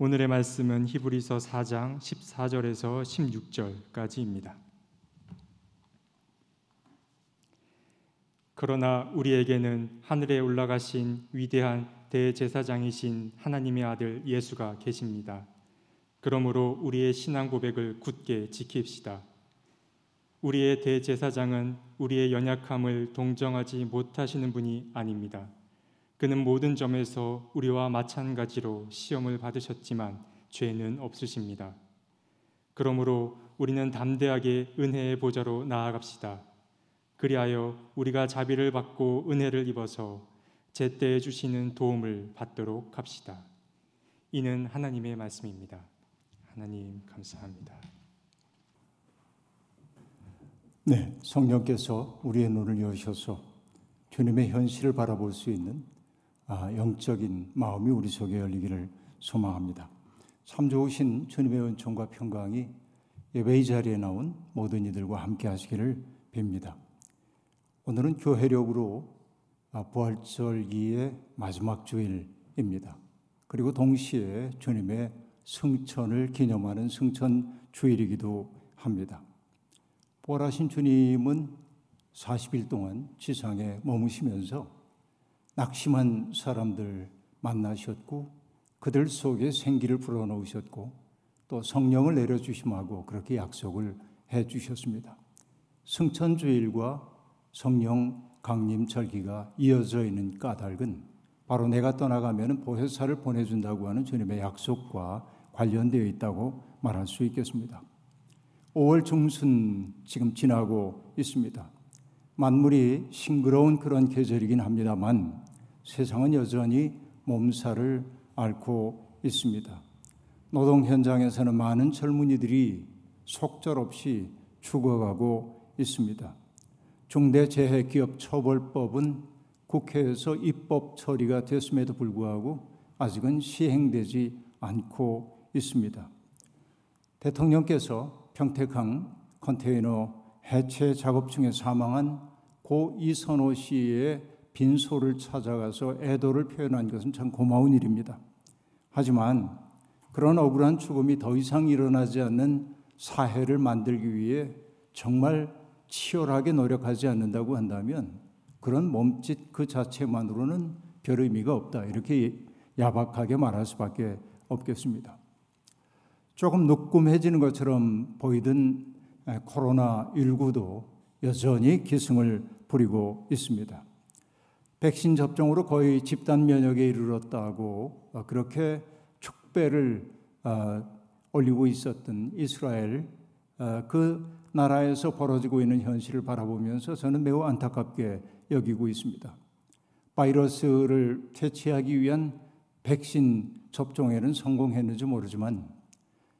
오늘의 말씀은 히브리서 4장 14절에서 16절까지입니다. 그러나 우리에게는 하늘에 올라가신 위대한 대제사장이신 하나님의 아들 예수가 계십니다. 그러므로 우리의 신앙 고백을 굳게 지킵시다. 우리의 대제사장은 우리의 연약함을 동정하지 못하시는 분이 아닙니다. 그는 모든 점에서 우리와 마찬가지로 시험을 받으셨지만 죄는 없으십니다. 그러므로 우리는 담대하게 은혜의 보좌로 나아갑시다. 그리하여 우리가 자비를 받고 은혜를 입어서 제때에 주시는 도움을 받도록 합시다. 이는 하나님의 말씀입니다. 하나님 감사합니다. 네, 성령께서 우리의 눈을 여셔서 주님의 현실을 바라볼 수 있는 아, 영적인 마음이 우리 속에 열리기를 소망합니다. 참 좋으신 주님의 은총과 평강이 예배의 자리에 나온 모든 이들과 함께 하시기를 빕니다. 오늘은 교회력으로 아, 부활절기의 마지막 주일입니다. 그리고 동시에 주님의 승천을 기념하는 승천 주일이기도 합니다. 부활하신 주님은 40일 동안 지상에 머무시면서 낙심한 사람들 만나셨고 그들 속에 생기를 불어넣으셨고 또 성령을 내려주심하고 그렇게 약속을 해 주셨습니다. 승천주일과 성령 강림 절기가 이어져 있는 까닭은 바로 내가 떠나가면 보혜사를 보내준다고 하는 주님의 약속과 관련되어 있다고 말할 수 있겠습니다. 5월 중순 지금 지나고 있습니다. 만물이 싱그러운 그런 계절이긴 합니다만 세상은 여전히 몸살을 앓고 있습니다. 노동 현장에서는 많은 젊은이들이 속절없이 죽어가고 있습니다. 중대재해기업처벌법은 국회에서 입법 처리가 됐음에도 불구하고 아직은 시행되지 않고 있습니다. 대통령께서 평택항 컨테이너 해체 작업 중에 사망한 고 이선호 씨의 빈소를 찾아가서 애도를 표현한 것은 참 고마운 일입니다. 하지만 그런 억울한 죽음이 더 이상 일어나지 않는 사회를 만들기 위해 정말 치열하게 노력하지 않는다고 한다면 그런 몸짓 그 자체만으로는 별 의미가 없다. 이렇게 야박하게 말할 수밖에 없겠습니다. 조금 누끔해지는 것처럼 보이던 코로나19도 여전히 기승을 부리고 있습니다. 백신 접종으로 거의 집단 면역에 이르렀다고 어, 그렇게 축배를 어, 올리고 있었던 이스라엘 어, 그 나라에서 벌어지고 있는 현실을 바라보면서 저는 매우 안타깝게 여기고 있습니다. 바이러스를 퇴치하기 위한 백신 접종에는 성공했는지 모르지만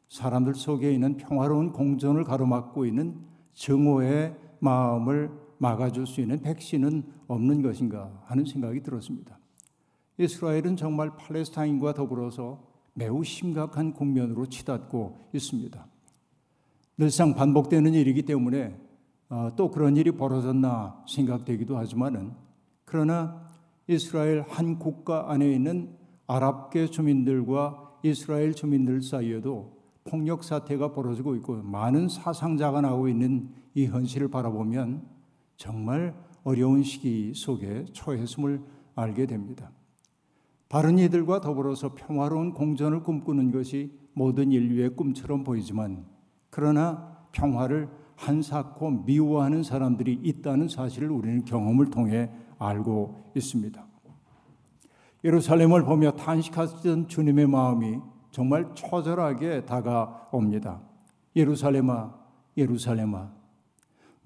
사람들 속에 있는 평화로운 공존을 가로막고 있는 증오의 마음을 막아줄 수 있는 백신은 없는 것인가 하는 생각이 들었습니다. 이스라엘은 정말 팔레스타인과 더불어서 매우 심각한 국면으로 치닫고 있습니다. 늘상 반복되는 일이기 때문에 어, 또 그런 일이 벌어졌나 생각되기도 하지만은 그러나 이스라엘 한 국가 안에 있는 아랍계 주민들과 이스라엘 주민들 사이에도 폭력 사태가 벌어지고 있고 많은 사상자가 나오고 있는 이 현실을 바라보면 정말 어려운 시기 속에 처했음을 알게 됩니다. 다른 이들과 더불어서 평화로운 공존을 꿈꾸는 것이 모든 인류의 꿈처럼 보이지만 그러나 평화를 한사코 미워하는 사람들이 있다는 사실을 우리는 경험을 통해 알고 있습니다. 예루살렘을 보며 탄식하던 주님의 마음이 정말 처절하게 다가옵니다. 예루살렘아, 예루살렘아,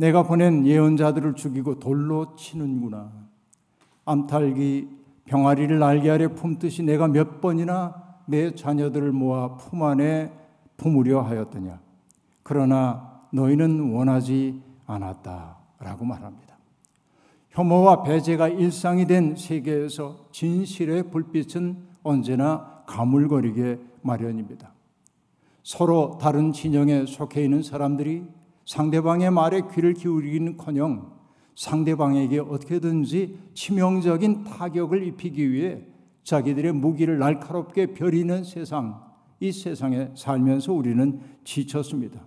내가 보낸 예언자들을 죽이고 돌로 치는구나. 암탈기 병아리를 날개 아래 품듯이 내가 몇 번이나 내 자녀들을 모아 품 안에 품으려 하였더냐. 그러나 너희는 원하지 않았다 라고 말합니다. 혐오와 배제가 일상이 된 세계에서 진실의 불빛은 언제나 가물거리게 마련입니다. 서로 다른 진영에 속해 있는 사람들이 상대방의 말에 귀를 기울이기는커녕 상대방에게 어떻게든지 치명적인 타격을 입히기 위해 자기들의 무기를 날카롭게 벼리는 세상 이 세상에 살면서 우리는 지쳤습니다.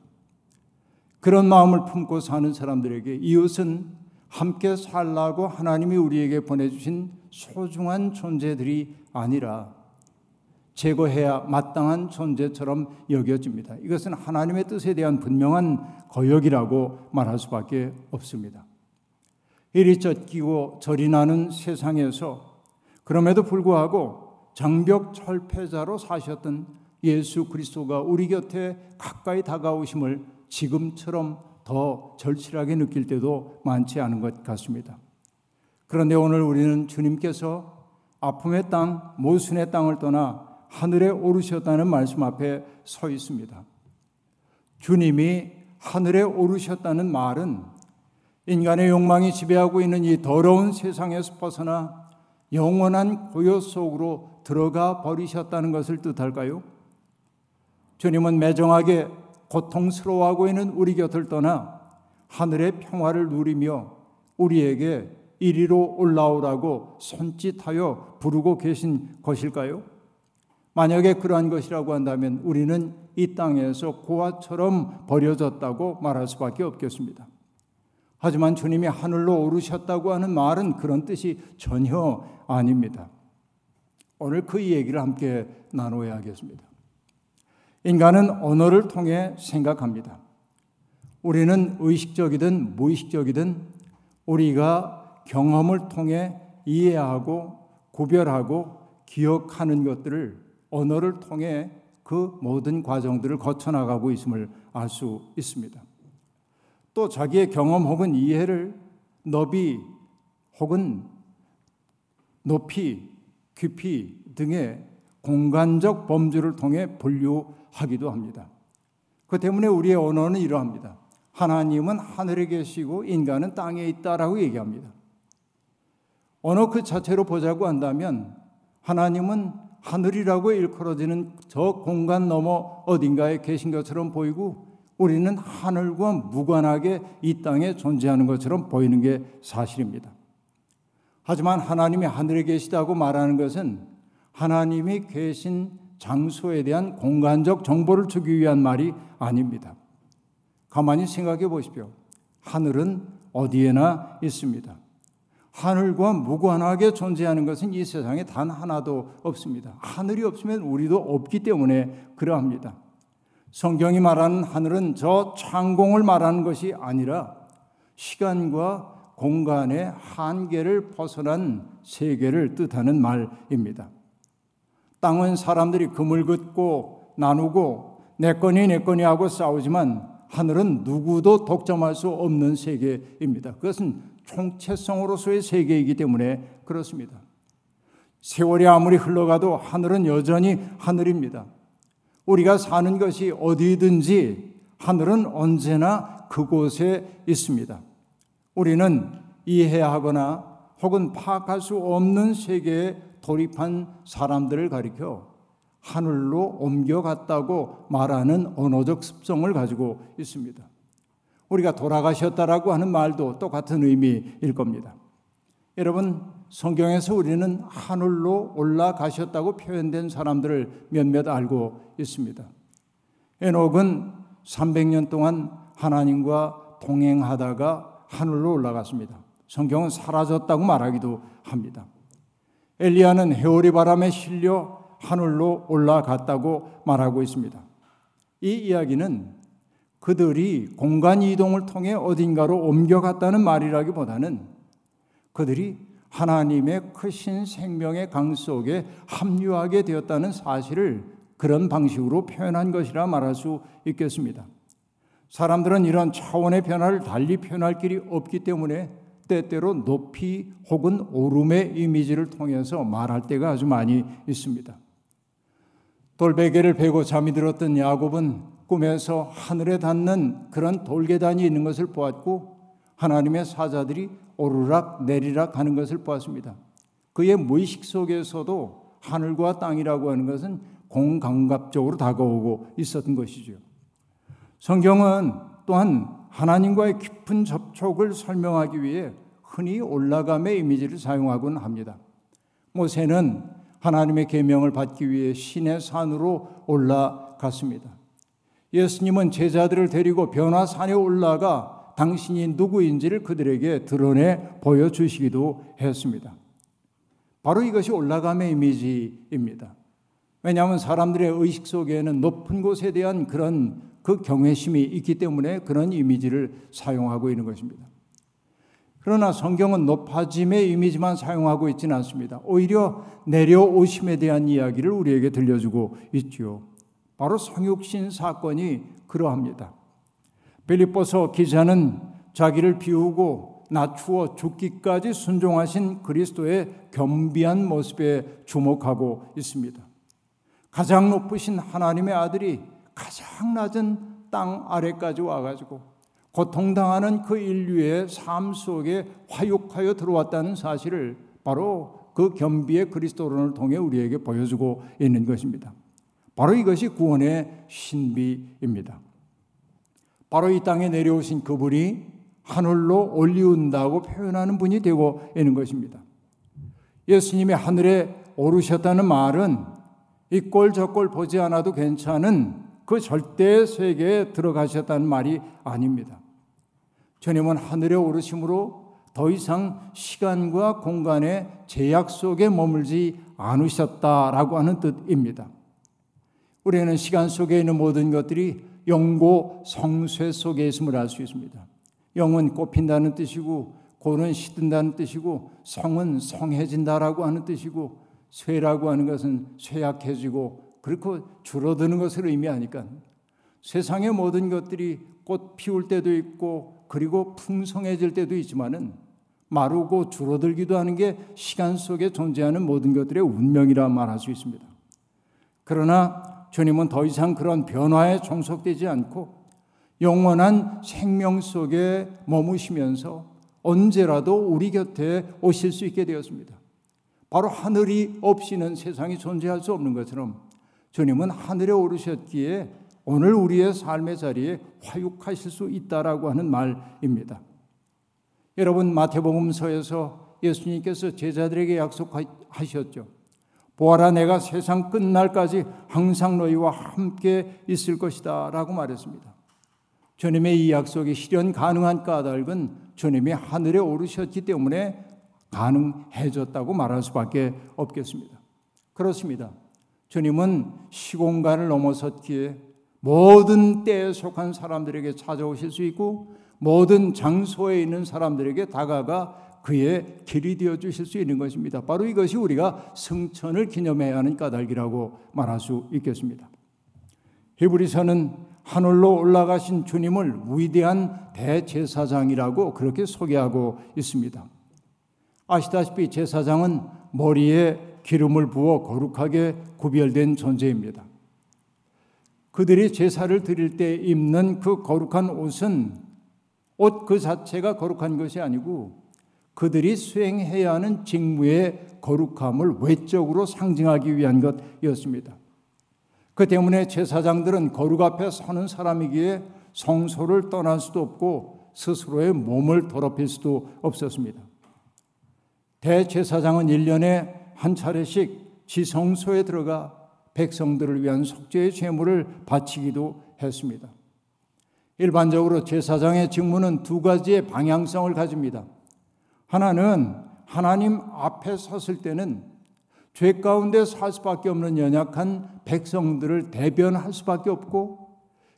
그런 마음을 품고 사는 사람들에게 이웃은 함께 살라고 하나님이 우리에게 보내주신 소중한 존재들이 아니라 제거해야 마땅한 존재처럼 여겨집니다. 이것은 하나님의 뜻에 대한 분명한 거역이라고 말할 수밖에 없습니다. 이리 쫓기고 저리 나는 세상에서 그럼에도 불구하고 장벽 철폐자로 사셨던 예수 그리스도가 우리 곁에 가까이 다가오심을 지금처럼 더 절실하게 느낄 때도 많지 않은 것 같습니다. 그런데 오늘 우리는 주님께서 아픔의 땅, 모순의 땅을 떠나 하늘에 오르셨다는 말씀 앞에 서 있습니다. 주님이 하늘에 오르셨다는 말은 인간의 욕망이 지배하고 있는 이 더러운 세상에서 벗어나 영원한 고요 속으로 들어가 버리셨다는 것을 뜻할까요? 주님은 매정하게 고통스러워하고 있는 우리 곁을 떠나 하늘의 평화를 누리며 우리에게 이리로 올라오라고 손짓하여 부르고 계신 것일까요? 만약에 그러한 것이라고 한다면 우리는 이 땅에서 고아처럼 버려졌다고 말할 수밖에 없겠습니다. 하지만 주님이 하늘로 오르셨다고 하는 말은 그런 뜻이 전혀 아닙니다. 오늘 그 얘기를 함께 나눠야 하겠습니다. 인간은 언어를 통해 생각합니다. 우리는 의식적이든 무의식적이든 우리가 경험을 통해 이해하고 구별하고 기억하는 것들을 언어를 통해 그 모든 과정들을 거쳐 나가고 있음을 알 수 있습니다. 또 자기의 경험 혹은 이해를 너비 혹은 높이, 깊이 등의 공간적 범주를 통해 분류하기도 합니다. 그 때문에 우리의 언어는 이러합니다. 하나님은 하늘에 계시고 인간은 땅에 있다라고 얘기합니다. 언어 그 자체로 보자고 한다면 하나님은 하늘이라고 일컬어지는 저 공간 너머 어딘가에 계신 것처럼 보이고 우리는 하늘과 무관하게 이 땅에 존재하는 것처럼 보이는 게 사실입니다. 하지만 하나님이 하늘에 계시다고 말하는 것은 하나님이 계신 장소에 대한 공간적 정보를 주기 위한 말이 아닙니다. 가만히 생각해 보십시오. 하늘은 어디에나 있습니다. 하늘과 무관하게 존재하는 것은 이 세상에 단 하나도 없습니다. 하늘이 없으면 우리도 없기 때문에 그러합니다. 성경이 말하는 하늘은 저 창공을 말하는 것이 아니라 시간과 공간의 한계를 벗어난 세계를 뜻하는 말입니다. 땅은 사람들이 금을 긋고 나누고 내 거니 내 거니 하고 싸우지만 하늘은 누구도 독점할 수 없는 세계입니다. 그것은 총체성으로서의 세계이기 때문에 그렇습니다. 세월이 아무리 흘러가도 하늘은 여전히 하늘입니다. 우리가 사는 것이 어디든지 하늘은 언제나 그곳에 있습니다. 우리는 이해하거나 혹은 파악할 수 없는 세계에 돌입한 사람들을 가리켜 하늘로 옮겨갔다고 말하는 언어적 습성을 가지고 있습니다. 우리가 돌아가셨다라고 하는 말도 똑같은 의미일 겁니다. 여러분, 성경에서 우리는 하늘로 올라가셨다고 표현된 사람들을 몇몇 알고 있습니다. 에녹은 300년 동안 하나님과 동행하다가 하늘로 올라갔습니다. 성경은 사라졌다고 말하기도 합니다. 엘리야는 해오리 바람에 실려 하늘로 올라갔다고 말하고 있습니다. 이 이야기는 그들이 공간 이동을 통해 어딘가로 옮겨갔다는 말이라기보다는 그들이 하나님의 크신 생명의 강 속에 합류하게 되었다는 사실을 그런 방식으로 표현한 것이라 말할 수 있겠습니다. 사람들은 이런 차원의 변화를 달리 표현할 길이 없기 때문에 때때로 높이 혹은 오름의 이미지를 통해서 말할 때가 아주 많이 있습니다. 돌베개를 베고 잠이 들었던 야곱은 꿈에서 하늘에 닿는 그런 돌계단이 있는 것을 보았고 하나님의 사자들이 오르락 내리락 하는 것을 보았습니다. 그의 무의식 속에서도 하늘과 땅이라고 하는 것은 공감각적으로 다가오고 있었던 것이죠. 성경은 또한 하나님과의 깊은 접촉을 설명하기 위해 흔히 올라감의 이미지를 사용하곤 합니다. 모세는 하나님의 계명을 받기 위해 신의 산으로 올라갔습니다. 예수님은 제자들을 데리고 변화산에 올라가 당신이 누구인지를 그들에게 드러내 보여주시기도 했습니다. 바로 이것이 올라감의 이미지입니다. 왜냐하면 사람들의 의식 속에는 높은 곳에 대한 그런 그 경외심이 있기 때문에 그런 이미지를 사용하고 있는 것입니다. 그러나 성경은 높아짐의 이미지만 사용하고 있지는 않습니다. 오히려 내려오심에 대한 이야기를 우리에게 들려주고 있지요. 바로 성육신 사건이 그러합니다. 빌립보서 기자는 자기를 비우고 낮추어 죽기까지 순종하신 그리스도의 겸비한 모습에 주목하고 있습니다. 가장 높으신 하나님의 아들이 가장 낮은 땅 아래까지 와가지고 고통당하는 그 인류의 삶 속에 화육하여 들어왔다는 사실을 바로 그 겸비의 그리스도론을 통해 우리에게 보여주고 있는 것입니다. 바로 이것이 구원의 신비입니다. 바로 이 땅에 내려오신 그분이 하늘로 올리운다고 표현하는 분이 되고 있는 것입니다. 예수님이 하늘에 오르셨다는 말은 이 꼴 저 꼴 보지 않아도 괜찮은 그 절대 세계에 들어가셨다는 말이 아닙니다. 주님은 하늘에 오르심으로 더 이상 시간과 공간의 제약 속에 머물지 않으셨다라고 하는 뜻입니다. 우리는 시간 속에 있는 모든 것들이 영고 성쇠 속에 있음을 알 수 있습니다. 영은 꽃핀다는 뜻이고 고는 시든다는 뜻이고 성은 성해진다라고 하는 뜻이고 쇠라고 하는 것은 쇠약해지고 그렇고 줄어드는 것을 의미하니까 세상의 모든 것들이 꽃 피울 때도 있고 그리고 풍성해질 때도 있지만은 마르고 줄어들기도 하는 게 시간 속에 존재하는 모든 것들의 운명이라 말할 수 있습니다. 그러나 주님은 더 이상 그런 변화에 종속되지 않고 영원한 생명 속에 머무시면서 언제라도 우리 곁에 오실 수 있게 되었습니다. 바로 하늘이 없이는 세상이 존재할 수 없는 것처럼 주님은 하늘에 오르셨기에 오늘 우리의 삶의 자리에 화육하실 수 있다라고 하는 말입니다. 여러분 마태복음서에서 예수님께서 제자들에게 약속하셨죠. 보아라 내가 세상 끝날까지 항상 너희와 함께 있을 것이다 라고 말했습니다. 주님의 이 약속이 실현 가능한 까닭은 주님이 하늘에 오르셨기 때문에 가능해졌다고 말할 수밖에 없겠습니다. 그렇습니다. 주님은 시공간을 넘어섰기에 모든 때에 속한 사람들에게 찾아오실 수 있고 모든 장소에 있는 사람들에게 다가가 그의 길이 되어 주실 수 있는 것입니다. 바로 이것이 우리가 성천을 기념해야 하는 까닭이라고 말할 수 있겠습니다. 히브리서는 하늘로 올라가신 주님을 위대한 대제사장이라고 그렇게 소개하고 있습니다. 아시다시피 제사장은 머리에 기름을 부어 거룩하게 구별된 존재입니다. 그들이 제사를 드릴 때 입는 그 거룩한 옷은 옷 그 자체가 거룩한 것이 아니고 그들이 수행해야 하는 직무의 거룩함을 외적으로 상징하기 위한 것이었습니다. 그 때문에 제사장들은 거룩 앞에 서는 사람이기에 성소를 떠날 수도 없고 스스로의 몸을 더럽힐 수도 없었습니다. 대제사장은 1년에 한 차례씩 지성소에 들어가 백성들을 위한 속죄의 제물을 바치기도 했습니다. 일반적으로 제사장의 직무는 두 가지의 방향성을 가집니다. 하나는 하나님 앞에 섰을 때는 죄 가운데 살 수밖에 없는 연약한 백성들을 대변할 수밖에 없고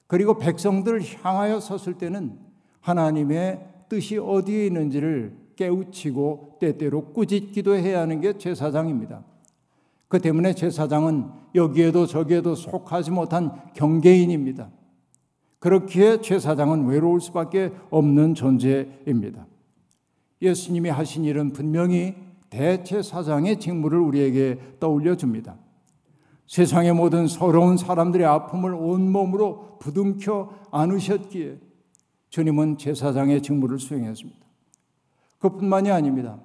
그리고 백성들을 향하여 섰을 때는 하나님의 뜻이 어디에 있는지를 깨우치고 때때로 꾸짖기도 해야 하는 게 제사장입니다. 그 때문에 제사장은 여기에도 저기에도 속하지 못한 경계인입니다. 그렇기에 제사장은 외로울 수밖에 없는 존재입니다. 예수님이 하신 일은 분명히 대체사장의 직무를 우리에게 떠올려 줍니다. 세상의 모든 서러운 사람들의 아픔을 온몸으로 부둥켜 안으셨기에 주님은 제사장의 직무를 수행했습니다. 그뿐만이 아닙니다.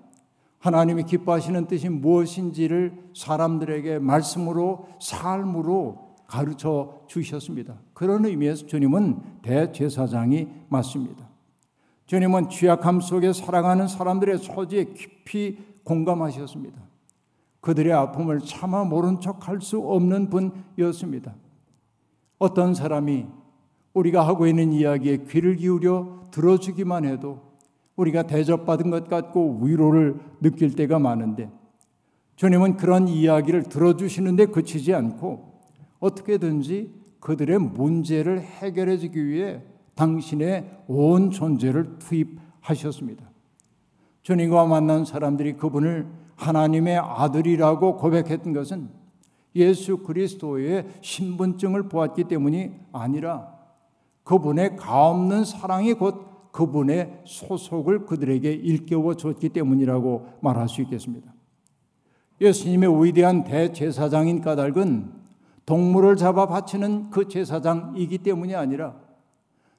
하나님이 기뻐하시는 뜻이 무엇인지를 사람들에게 말씀으로 삶으로 가르쳐 주셨습니다. 그런 의미에서 주님은 대제사장이 맞습니다. 주님은 취약함 속에 살아가는 사람들의 처지에 깊이 공감하셨습니다. 그들의 아픔을 차마 모른 척 할 수 없는 분이었습니다. 어떤 사람이 우리가 하고 있는 이야기에 귀를 기울여 들어주기만 해도 우리가 대접받은 것 같고 위로를 느낄 때가 많은데 주님은 그런 이야기를 들어주시는데 그치지 않고 어떻게든지 그들의 문제를 해결해 주기 위해 당신의 온 존재를 투입하셨습니다. 주님과 만난 사람들이 그분을 하나님의 아들이라고 고백했던 것은 예수 그리스도의 신분증을 보았기 때문이 아니라 그분의 가없는 사랑이 곧 그분의 소속을 그들에게 일깨워 줬기 때문이라고 말할 수 있겠습니다. 예수님의 위대한 대제사장인 까닭은 동물을 잡아 바치는 그 제사장이기 때문이 아니라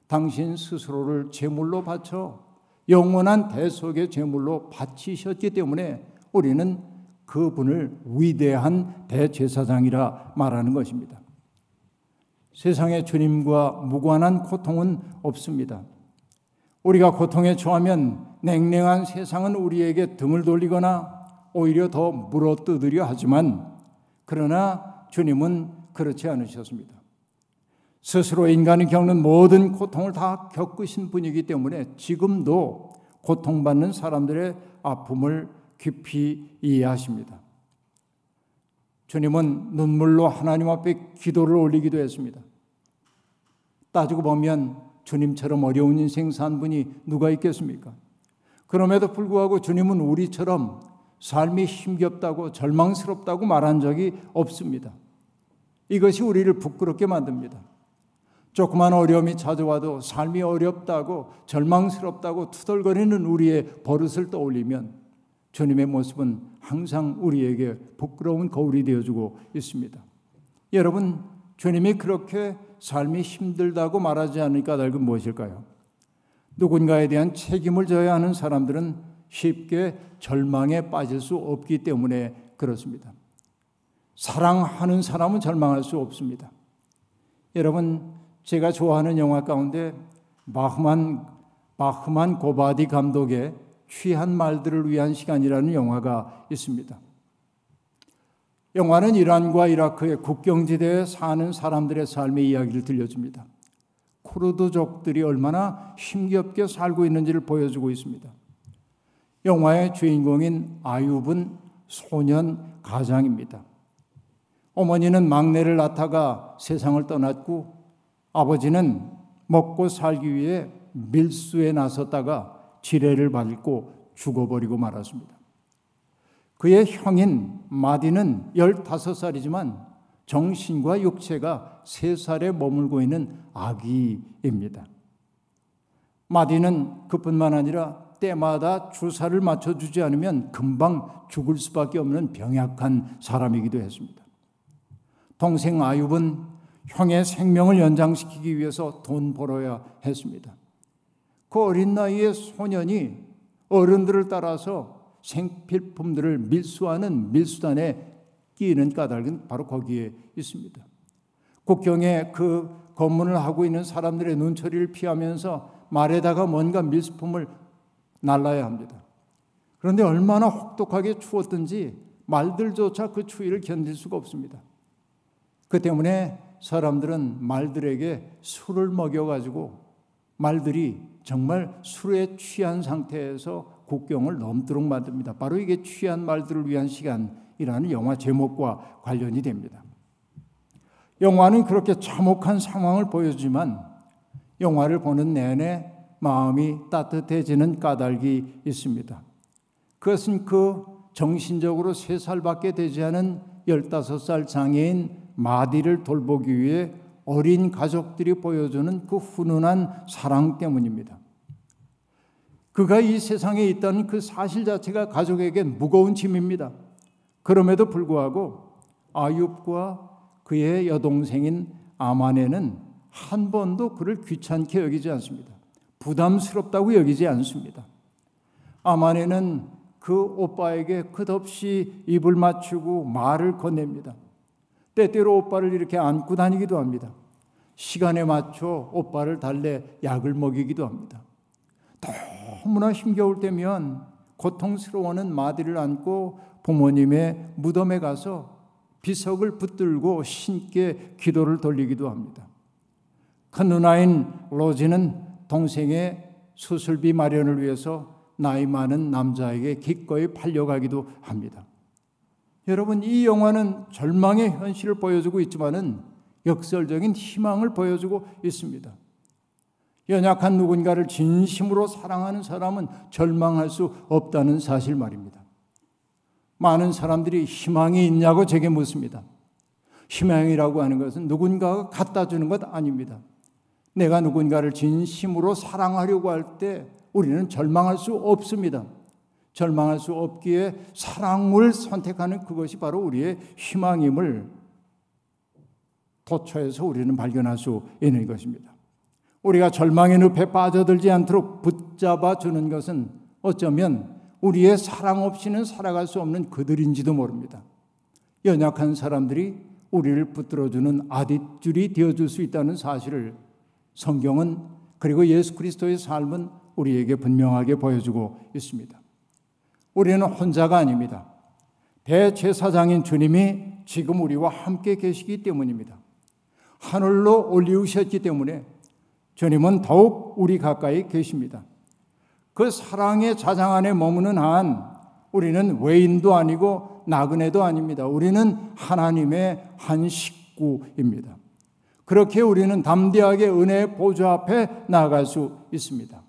당신 스스로를 제물로 바쳐 영원한 대속의 제물로 바치셨기 때문에 우리는 그분을 위대한 대제사장이라 말하는 것입니다. 세상에 주님과 무관한 고통은 없습니다. 우리가 고통에 처하면 냉랭한 세상은 우리에게 등을 돌리거나 오히려 더 물어뜯으려 하지만 그러나 주님은 그렇지 않으셨습니다. 스스로 인간이 겪는 모든 고통을 다 겪으신 분이기 때문에 지금도 고통받는 사람들의 아픔을 깊이 이해하십니다. 주님은 눈물로 하나님 앞에 기도를 올리기도 했습니다. 따지고 보면 주님처럼 어려운 인생 산 분이 누가 있겠습니까? 그럼에도 불구하고 주님은 우리처럼 삶이 힘겹다고 절망스럽다고 말한 적이 없습니다. 이것이 우리를 부끄럽게 만듭니다. 조그만 어려움이 찾아와도 삶이 어렵다고 절망스럽다고 투덜거리는 우리의 버릇을 떠올리면 주님의 모습은 항상 우리에게 부끄러운 거울이 되어주고 있습니다. 여러분, 주님이 그렇게 삶이 힘들다고 말하지 않을 까닭은 무엇일까요? 누군가에 대한 책임을 져야 하는 사람들은 쉽게 절망에 빠질 수 없기 때문에 그렇습니다. 사랑하는 사람은 절망할 수 없습니다. 여러분, 제가 좋아하는 영화 가운데 마흐만 마흐만 고바디 감독의 취한 말들을 위한 시간이라는 영화가 있습니다. 영화는 이란과 이라크의 국경지대에 사는 사람들의 삶의 이야기를 들려줍니다. 쿠르드족들이 얼마나 힘겹게 살고 있는지를 보여주고 있습니다. 영화의 주인공인 아윕은 소년 가장입니다. 어머니는 막내를 낳다가 세상을 떠났고 아버지는 먹고 살기 위해 밀수에 나섰다가 지뢰를 밟고 죽어버리고 말았습니다. 그의 형인 마디는 15살이지만 정신과 육체가 3살에 머물고 있는 아기입니다. 마디는 그뿐만 아니라 때마다 주사를 맞춰주지 않으면 금방 죽을 수밖에 없는 병약한 사람이기도 했습니다. 동생 아윕은 형의 생명을 연장시키기 위해서 돈 벌어야 했습니다. 그 어린 나이에 소년이 어른들을 따라서 생필품들을 밀수하는 밀수단에 끼는 까닭은 바로 거기에 있습니다. 국경에 그 검문을 하고 있는 사람들의 눈초리를 피하면서 말에다가 뭔가 밀수품을 날라야 합니다. 그런데 얼마나 혹독하게 추웠든지 말들조차 그 추위를 견딜 수가 없습니다. 그 때문에 사람들은 말들에게 술을 먹여가지고 말들이 정말 술에 취한 상태에서 국경을 넘도록 만듭니다. 바로 이게 취한 말들을 위한 시간이라는 영화 제목과 관련이 됩니다. 영화는 그렇게 참혹한 상황을 보여주지만 영화를 보는 내내 마음이 따뜻해지는 까닭이 있습니다. 그것은 그 정신적으로 세 살밖에 되지 않은 15살 장애인 마디를 돌보기 위해 어린 가족들이 보여주는 그 훈훈한 사랑 때문입니다. 그가 이 세상에 있다는 그 사실 자체가 가족에겐 무거운 짐입니다. 그럼에도 불구하고 아윕과 그의 여동생인 아마네는 한 번도 그를 귀찮게 여기지 않습니다. 부담스럽다고 여기지 않습니다. 아마네는 그 오빠에게 끝없이 입을 맞추고 말을 건넵니다. 때때로 오빠를 이렇게 안고 다니기도 합니다. 시간에 맞춰 오빠를 달래 약을 먹이기도 합니다. 너무나 힘겨울 때면 고통스러워하는 마디를 안고 부모님의 무덤에 가서 비석을 붙들고 신께 기도를 돌리기도 합니다. 큰 누나인 로지는 동생의 수술비 마련을 위해서 나이 많은 남자에게 기꺼이 팔려가기도 합니다. 여러분, 이 영화는 절망의 현실을 보여주고 있지만은 역설적인 희망을 보여주고 있습니다. 연약한 누군가를 진심으로 사랑하는 사람은 절망할 수 없다는 사실 말입니다. 많은 사람들이 희망이 있냐고 제게 묻습니다. 희망이라고 하는 것은 누군가가 갖다 주는 것 아닙니다. 내가 누군가를 진심으로 사랑하려고 할 때 우리는 절망할 수 없습니다. 절망할 수 없기에 사랑을 선택하는 그것이 바로 우리의 희망임을 도처에서 우리는 발견할 수 있는 것입니다. 우리가 절망의 늪에 빠져들지 않도록 붙잡아 주는 것은 어쩌면 우리의 사랑 없이는 살아갈 수 없는 그들인지도 모릅니다. 연약한 사람들이 우리를 붙들어주는 아뒷줄이 되어줄 수 있다는 사실을 성경은 그리고 예수 그리스도의 삶은 우리에게 분명하게 보여주고 있습니다. 우리는 혼자가 아닙니다. 대제사장인 주님이 지금 우리와 함께 계시기 때문입니다. 하늘로 올리우셨기 때문에 주님은 더욱 우리 가까이 계십니다. 그 사랑의 자장 안에 머무는 한 우리는 외인도 아니고 나그네도 아닙니다. 우리는 하나님의 한 식구입니다. 그렇게 우리는 담대하게 은혜의 보좌 앞에 나아갈 수 있습니다.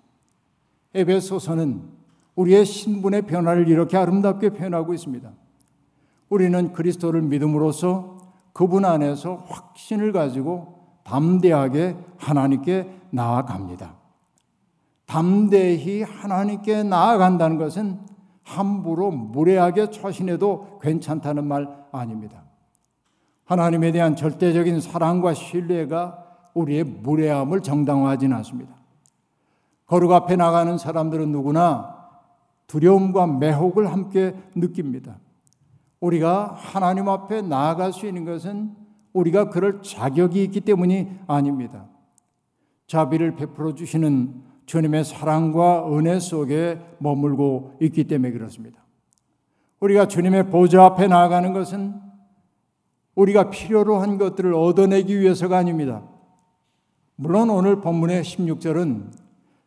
에베소서는 우리의 신분의 변화를 이렇게 아름답게 표현하고 있습니다. 우리는 그리스도를 믿음으로써 그분 안에서 확신을 가지고 담대하게 하나님께 나아갑니다. 담대히 하나님께 나아간다는 것은 함부로 무례하게 처신해도 괜찮다는 말 아닙니다. 하나님에 대한 절대적인 사랑과 신뢰가 우리의 무례함을 정당화하지는 않습니다. 거룩 앞에 나가는 사람들은 누구나 두려움과 매혹을 함께 느낍니다. 우리가 하나님 앞에 나아갈 수 있는 것은 우리가 그럴 자격이 있기 때문이 아닙니다. 자비를 베풀어 주시는 주님의 사랑과 은혜 속에 머물고 있기 때문에 그렇습니다. 우리가 주님의 보좌 앞에 나아가는 것은 우리가 필요로 한 것들을 얻어내기 위해서가 아닙니다. 물론 오늘 본문의 16절은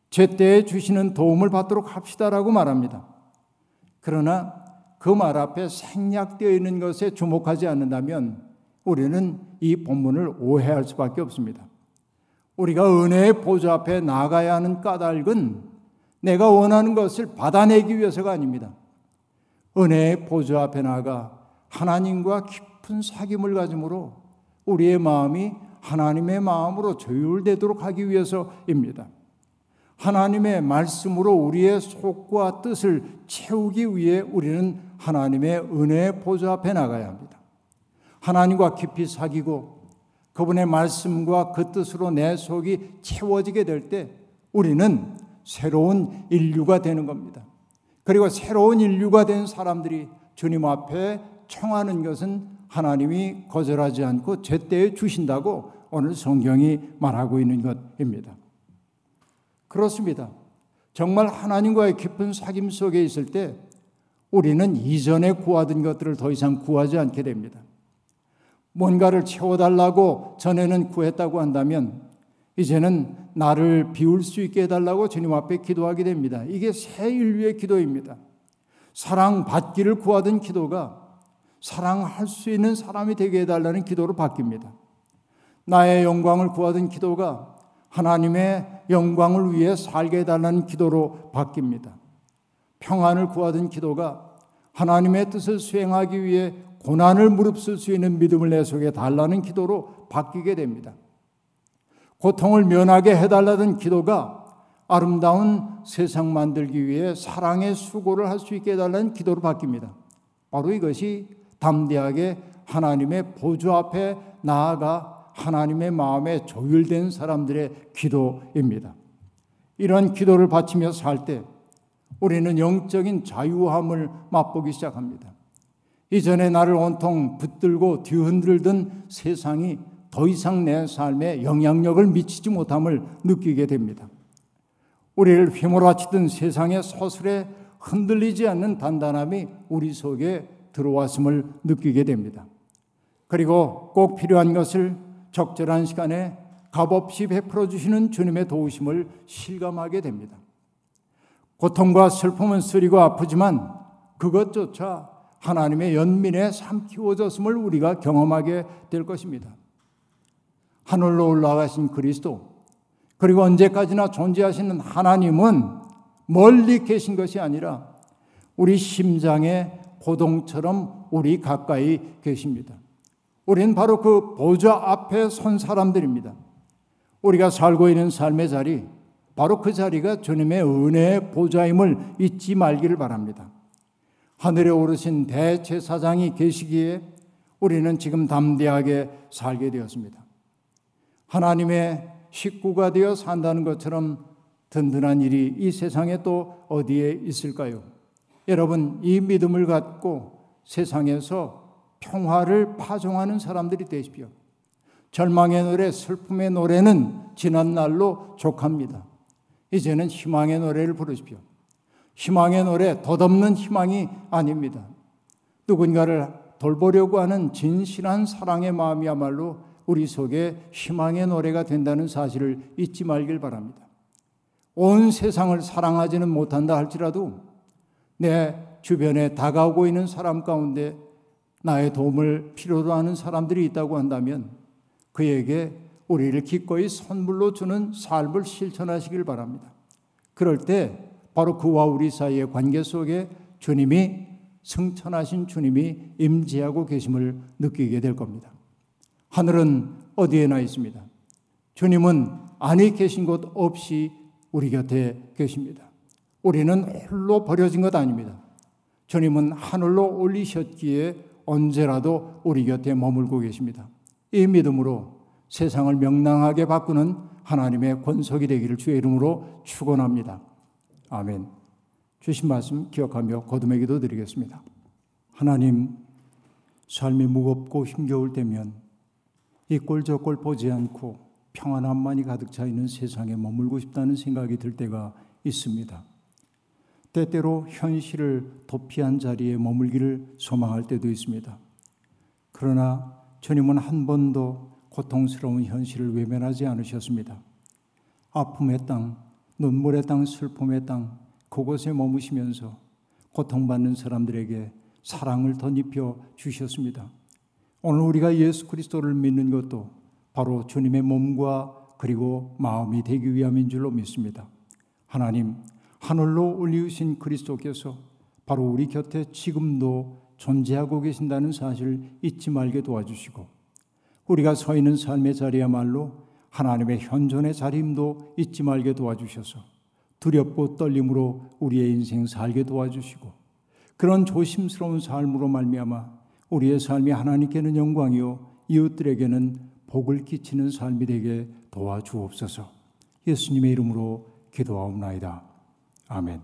제때에 주시는 도움을 받도록 합시다라고 말합니다. 그러나 그 말 앞에 생략되어 있는 것에 주목하지 않는다면 우리는 이 본문을 오해할 수밖에 없습니다. 우리가 은혜의 보좌 앞에 나가야 하는 까닭은 내가 원하는 것을 받아내기 위해서가 아닙니다. 은혜의 보좌 앞에 나가 하나님과 깊은 사귐을 가짐으로 우리의 마음이 하나님의 마음으로 조율되도록 하기 위해서입니다. 하나님의 말씀으로 우리의 속과 뜻을 채우기 위해 우리는 하나님의 은혜의 보좌 앞에 나가야 합니다. 하나님과 깊이 사귀고 그분의 말씀과 그 뜻으로 내 속이 채워지게 될 때 우리는 새로운 인류가 되는 겁니다. 그리고 새로운 인류가 된 사람들이 주님 앞에 청하는 것은 하나님이 거절하지 않고 제때에 주신다고 오늘 성경이 말하고 있는 것입니다. 그렇습니다. 정말 하나님과의 깊은 사귐 속에 있을 때 우리는 이전에 구하던 것들을 더 이상 구하지 않게 됩니다. 뭔가를 채워달라고 전에는 구했다고 한다면 이제는 나를 비울 수 있게 해달라고 주님 앞에 기도하게 됩니다. 이게 새 인류의 기도입니다. 사랑받기를 구하던 기도가 사랑할 수 있는 사람이 되게 해달라는 기도로 바뀝니다. 나의 영광을 구하던 기도가 하나님의 영광을 위해 살게 해달라는 기도로 바뀝니다. 평안을 구하던 기도가 하나님의 뜻을 수행하기 위해 고난을 무릅쓸 수 있는 믿음을 내 속에 달라는 기도로 바뀌게 됩니다. 고통을 면하게 해달라던 기도가 아름다운 세상 만들기 위해 사랑의 수고를 할 수 있게 해달라는 기도로 바뀝니다. 바로 이것이 담대하게 하나님의 보좌 앞에 나아가 하나님의 마음에 조율된 사람들의 기도입니다. 이런 기도를 바치며 살 때 우리는 영적인 자유함을 맛보기 시작합니다. 이전에 나를 온통 붙들고 뒤흔들던 세상이 더 이상 내 삶에 영향력을 미치지 못함을 느끼게 됩니다. 우리를 휘몰아치던 세상의 서술에 흔들리지 않는 단단함이 우리 속에 들어왔음을 느끼게 됩니다. 그리고 꼭 필요한 것을 적절한 시간에 값없이 베풀어 주시는 주님의 도우심을 실감하게 됩니다. 고통과 슬픔은 쓰리고 아프지만 그것조차 하나님의 연민에 삼키워졌음을 우리가 경험하게 될 것입니다. 하늘로 올라가신 그리스도 그리고 언제까지나 존재하시는 하나님은 멀리 계신 것이 아니라 우리 심장의 고동처럼 우리 가까이 계십니다. 우리는 바로 그 보좌 앞에 선 사람들입니다. 우리가 살고 있는 삶의 자리, 바로 그 자리가 주님의 은혜의 보좌임을 잊지 말기를 바랍니다. 하늘에 오르신 대제사장이 계시기에 우리는 지금 담대하게 살게 되었습니다. 하나님의 식구가 되어 산다는 것처럼 든든한 일이 이 세상에 또 어디에 있을까요? 여러분, 이 믿음을 갖고 세상에서 평화를 파종하는 사람들이 되십시오. 절망의 노래, 슬픔의 노래는 지난 날로 족합니다. 이제는 희망의 노래를 부르십시오. 희망의 노래, 덧없는 희망이 아닙니다. 누군가를 돌보려고 하는 진실한 사랑의 마음이야말로 우리 속에 희망의 노래가 된다는 사실을 잊지 말길 바랍니다. 온 세상을 사랑하지는 못한다 할지라도 내 주변에 다가오고 있는 사람 가운데 나의 도움을 필요로 하는 사람들이 있다고 한다면 그에게 우리를 기꺼이 선물로 주는 삶을 실천하시길 바랍니다. 그럴 때 바로 그와 우리 사이의 관계 속에 주님이 승천하신 주님이 임재하고 계심을 느끼게 될 겁니다. 하늘은 어디에나 있습니다. 주님은 안에 계신 곳 없이 우리 곁에 계십니다. 우리는 홀로 버려진 것 아닙니다. 주님은 하늘로 올리셨기에 언제라도 우리 곁에 머물고 계십니다. 이 믿음으로 세상을 명랑하게 바꾸는 하나님의 권속이 되기를 주의 이름으로 축원합니다. 아멘. 주신 말씀 기억하며 거듭의 기도 드리겠습니다. 하나님, 삶이 무겁고 힘겨울 때면 이 꼴저꼴 보지 않고 평안함만이 가득 차 있는 세상에 머물고 싶다는 생각이 들 때가 있습니다. 때때로 현실을 도피한 자리에 머물기를 소망할 때도 있습니다. 그러나 주님은 한 번도 고통스러운 현실을 외면하지 않으셨습니다. 아픔의 땅, 눈물의 땅, 슬픔의 땅, 그곳에 머무시면서 고통받는 사람들에게 사랑을 덧입혀 주셨습니다. 오늘 우리가 예수 그리스도를 믿는 것도 바로 주님의 몸과 그리고 마음이 되기 위함인 줄로 믿습니다. 하나님, 하늘로 올리우신 그리스도께서 바로 우리 곁에 지금도 존재하고 계신다는 사실을 잊지 말게 도와주시고 우리가 서 있는 삶의 자리야말로 하나님의 현존의 자리임도 잊지 말게 도와주셔서 두렵고 떨림으로 우리의 인생 살게 도와주시고 그런 조심스러운 삶으로 말미암아 우리의 삶이 하나님께는 영광이요 이웃들에게는 복을 끼치는 삶이 되게 도와주옵소서. 예수님의 이름으로 기도하옵나이다. 아멘.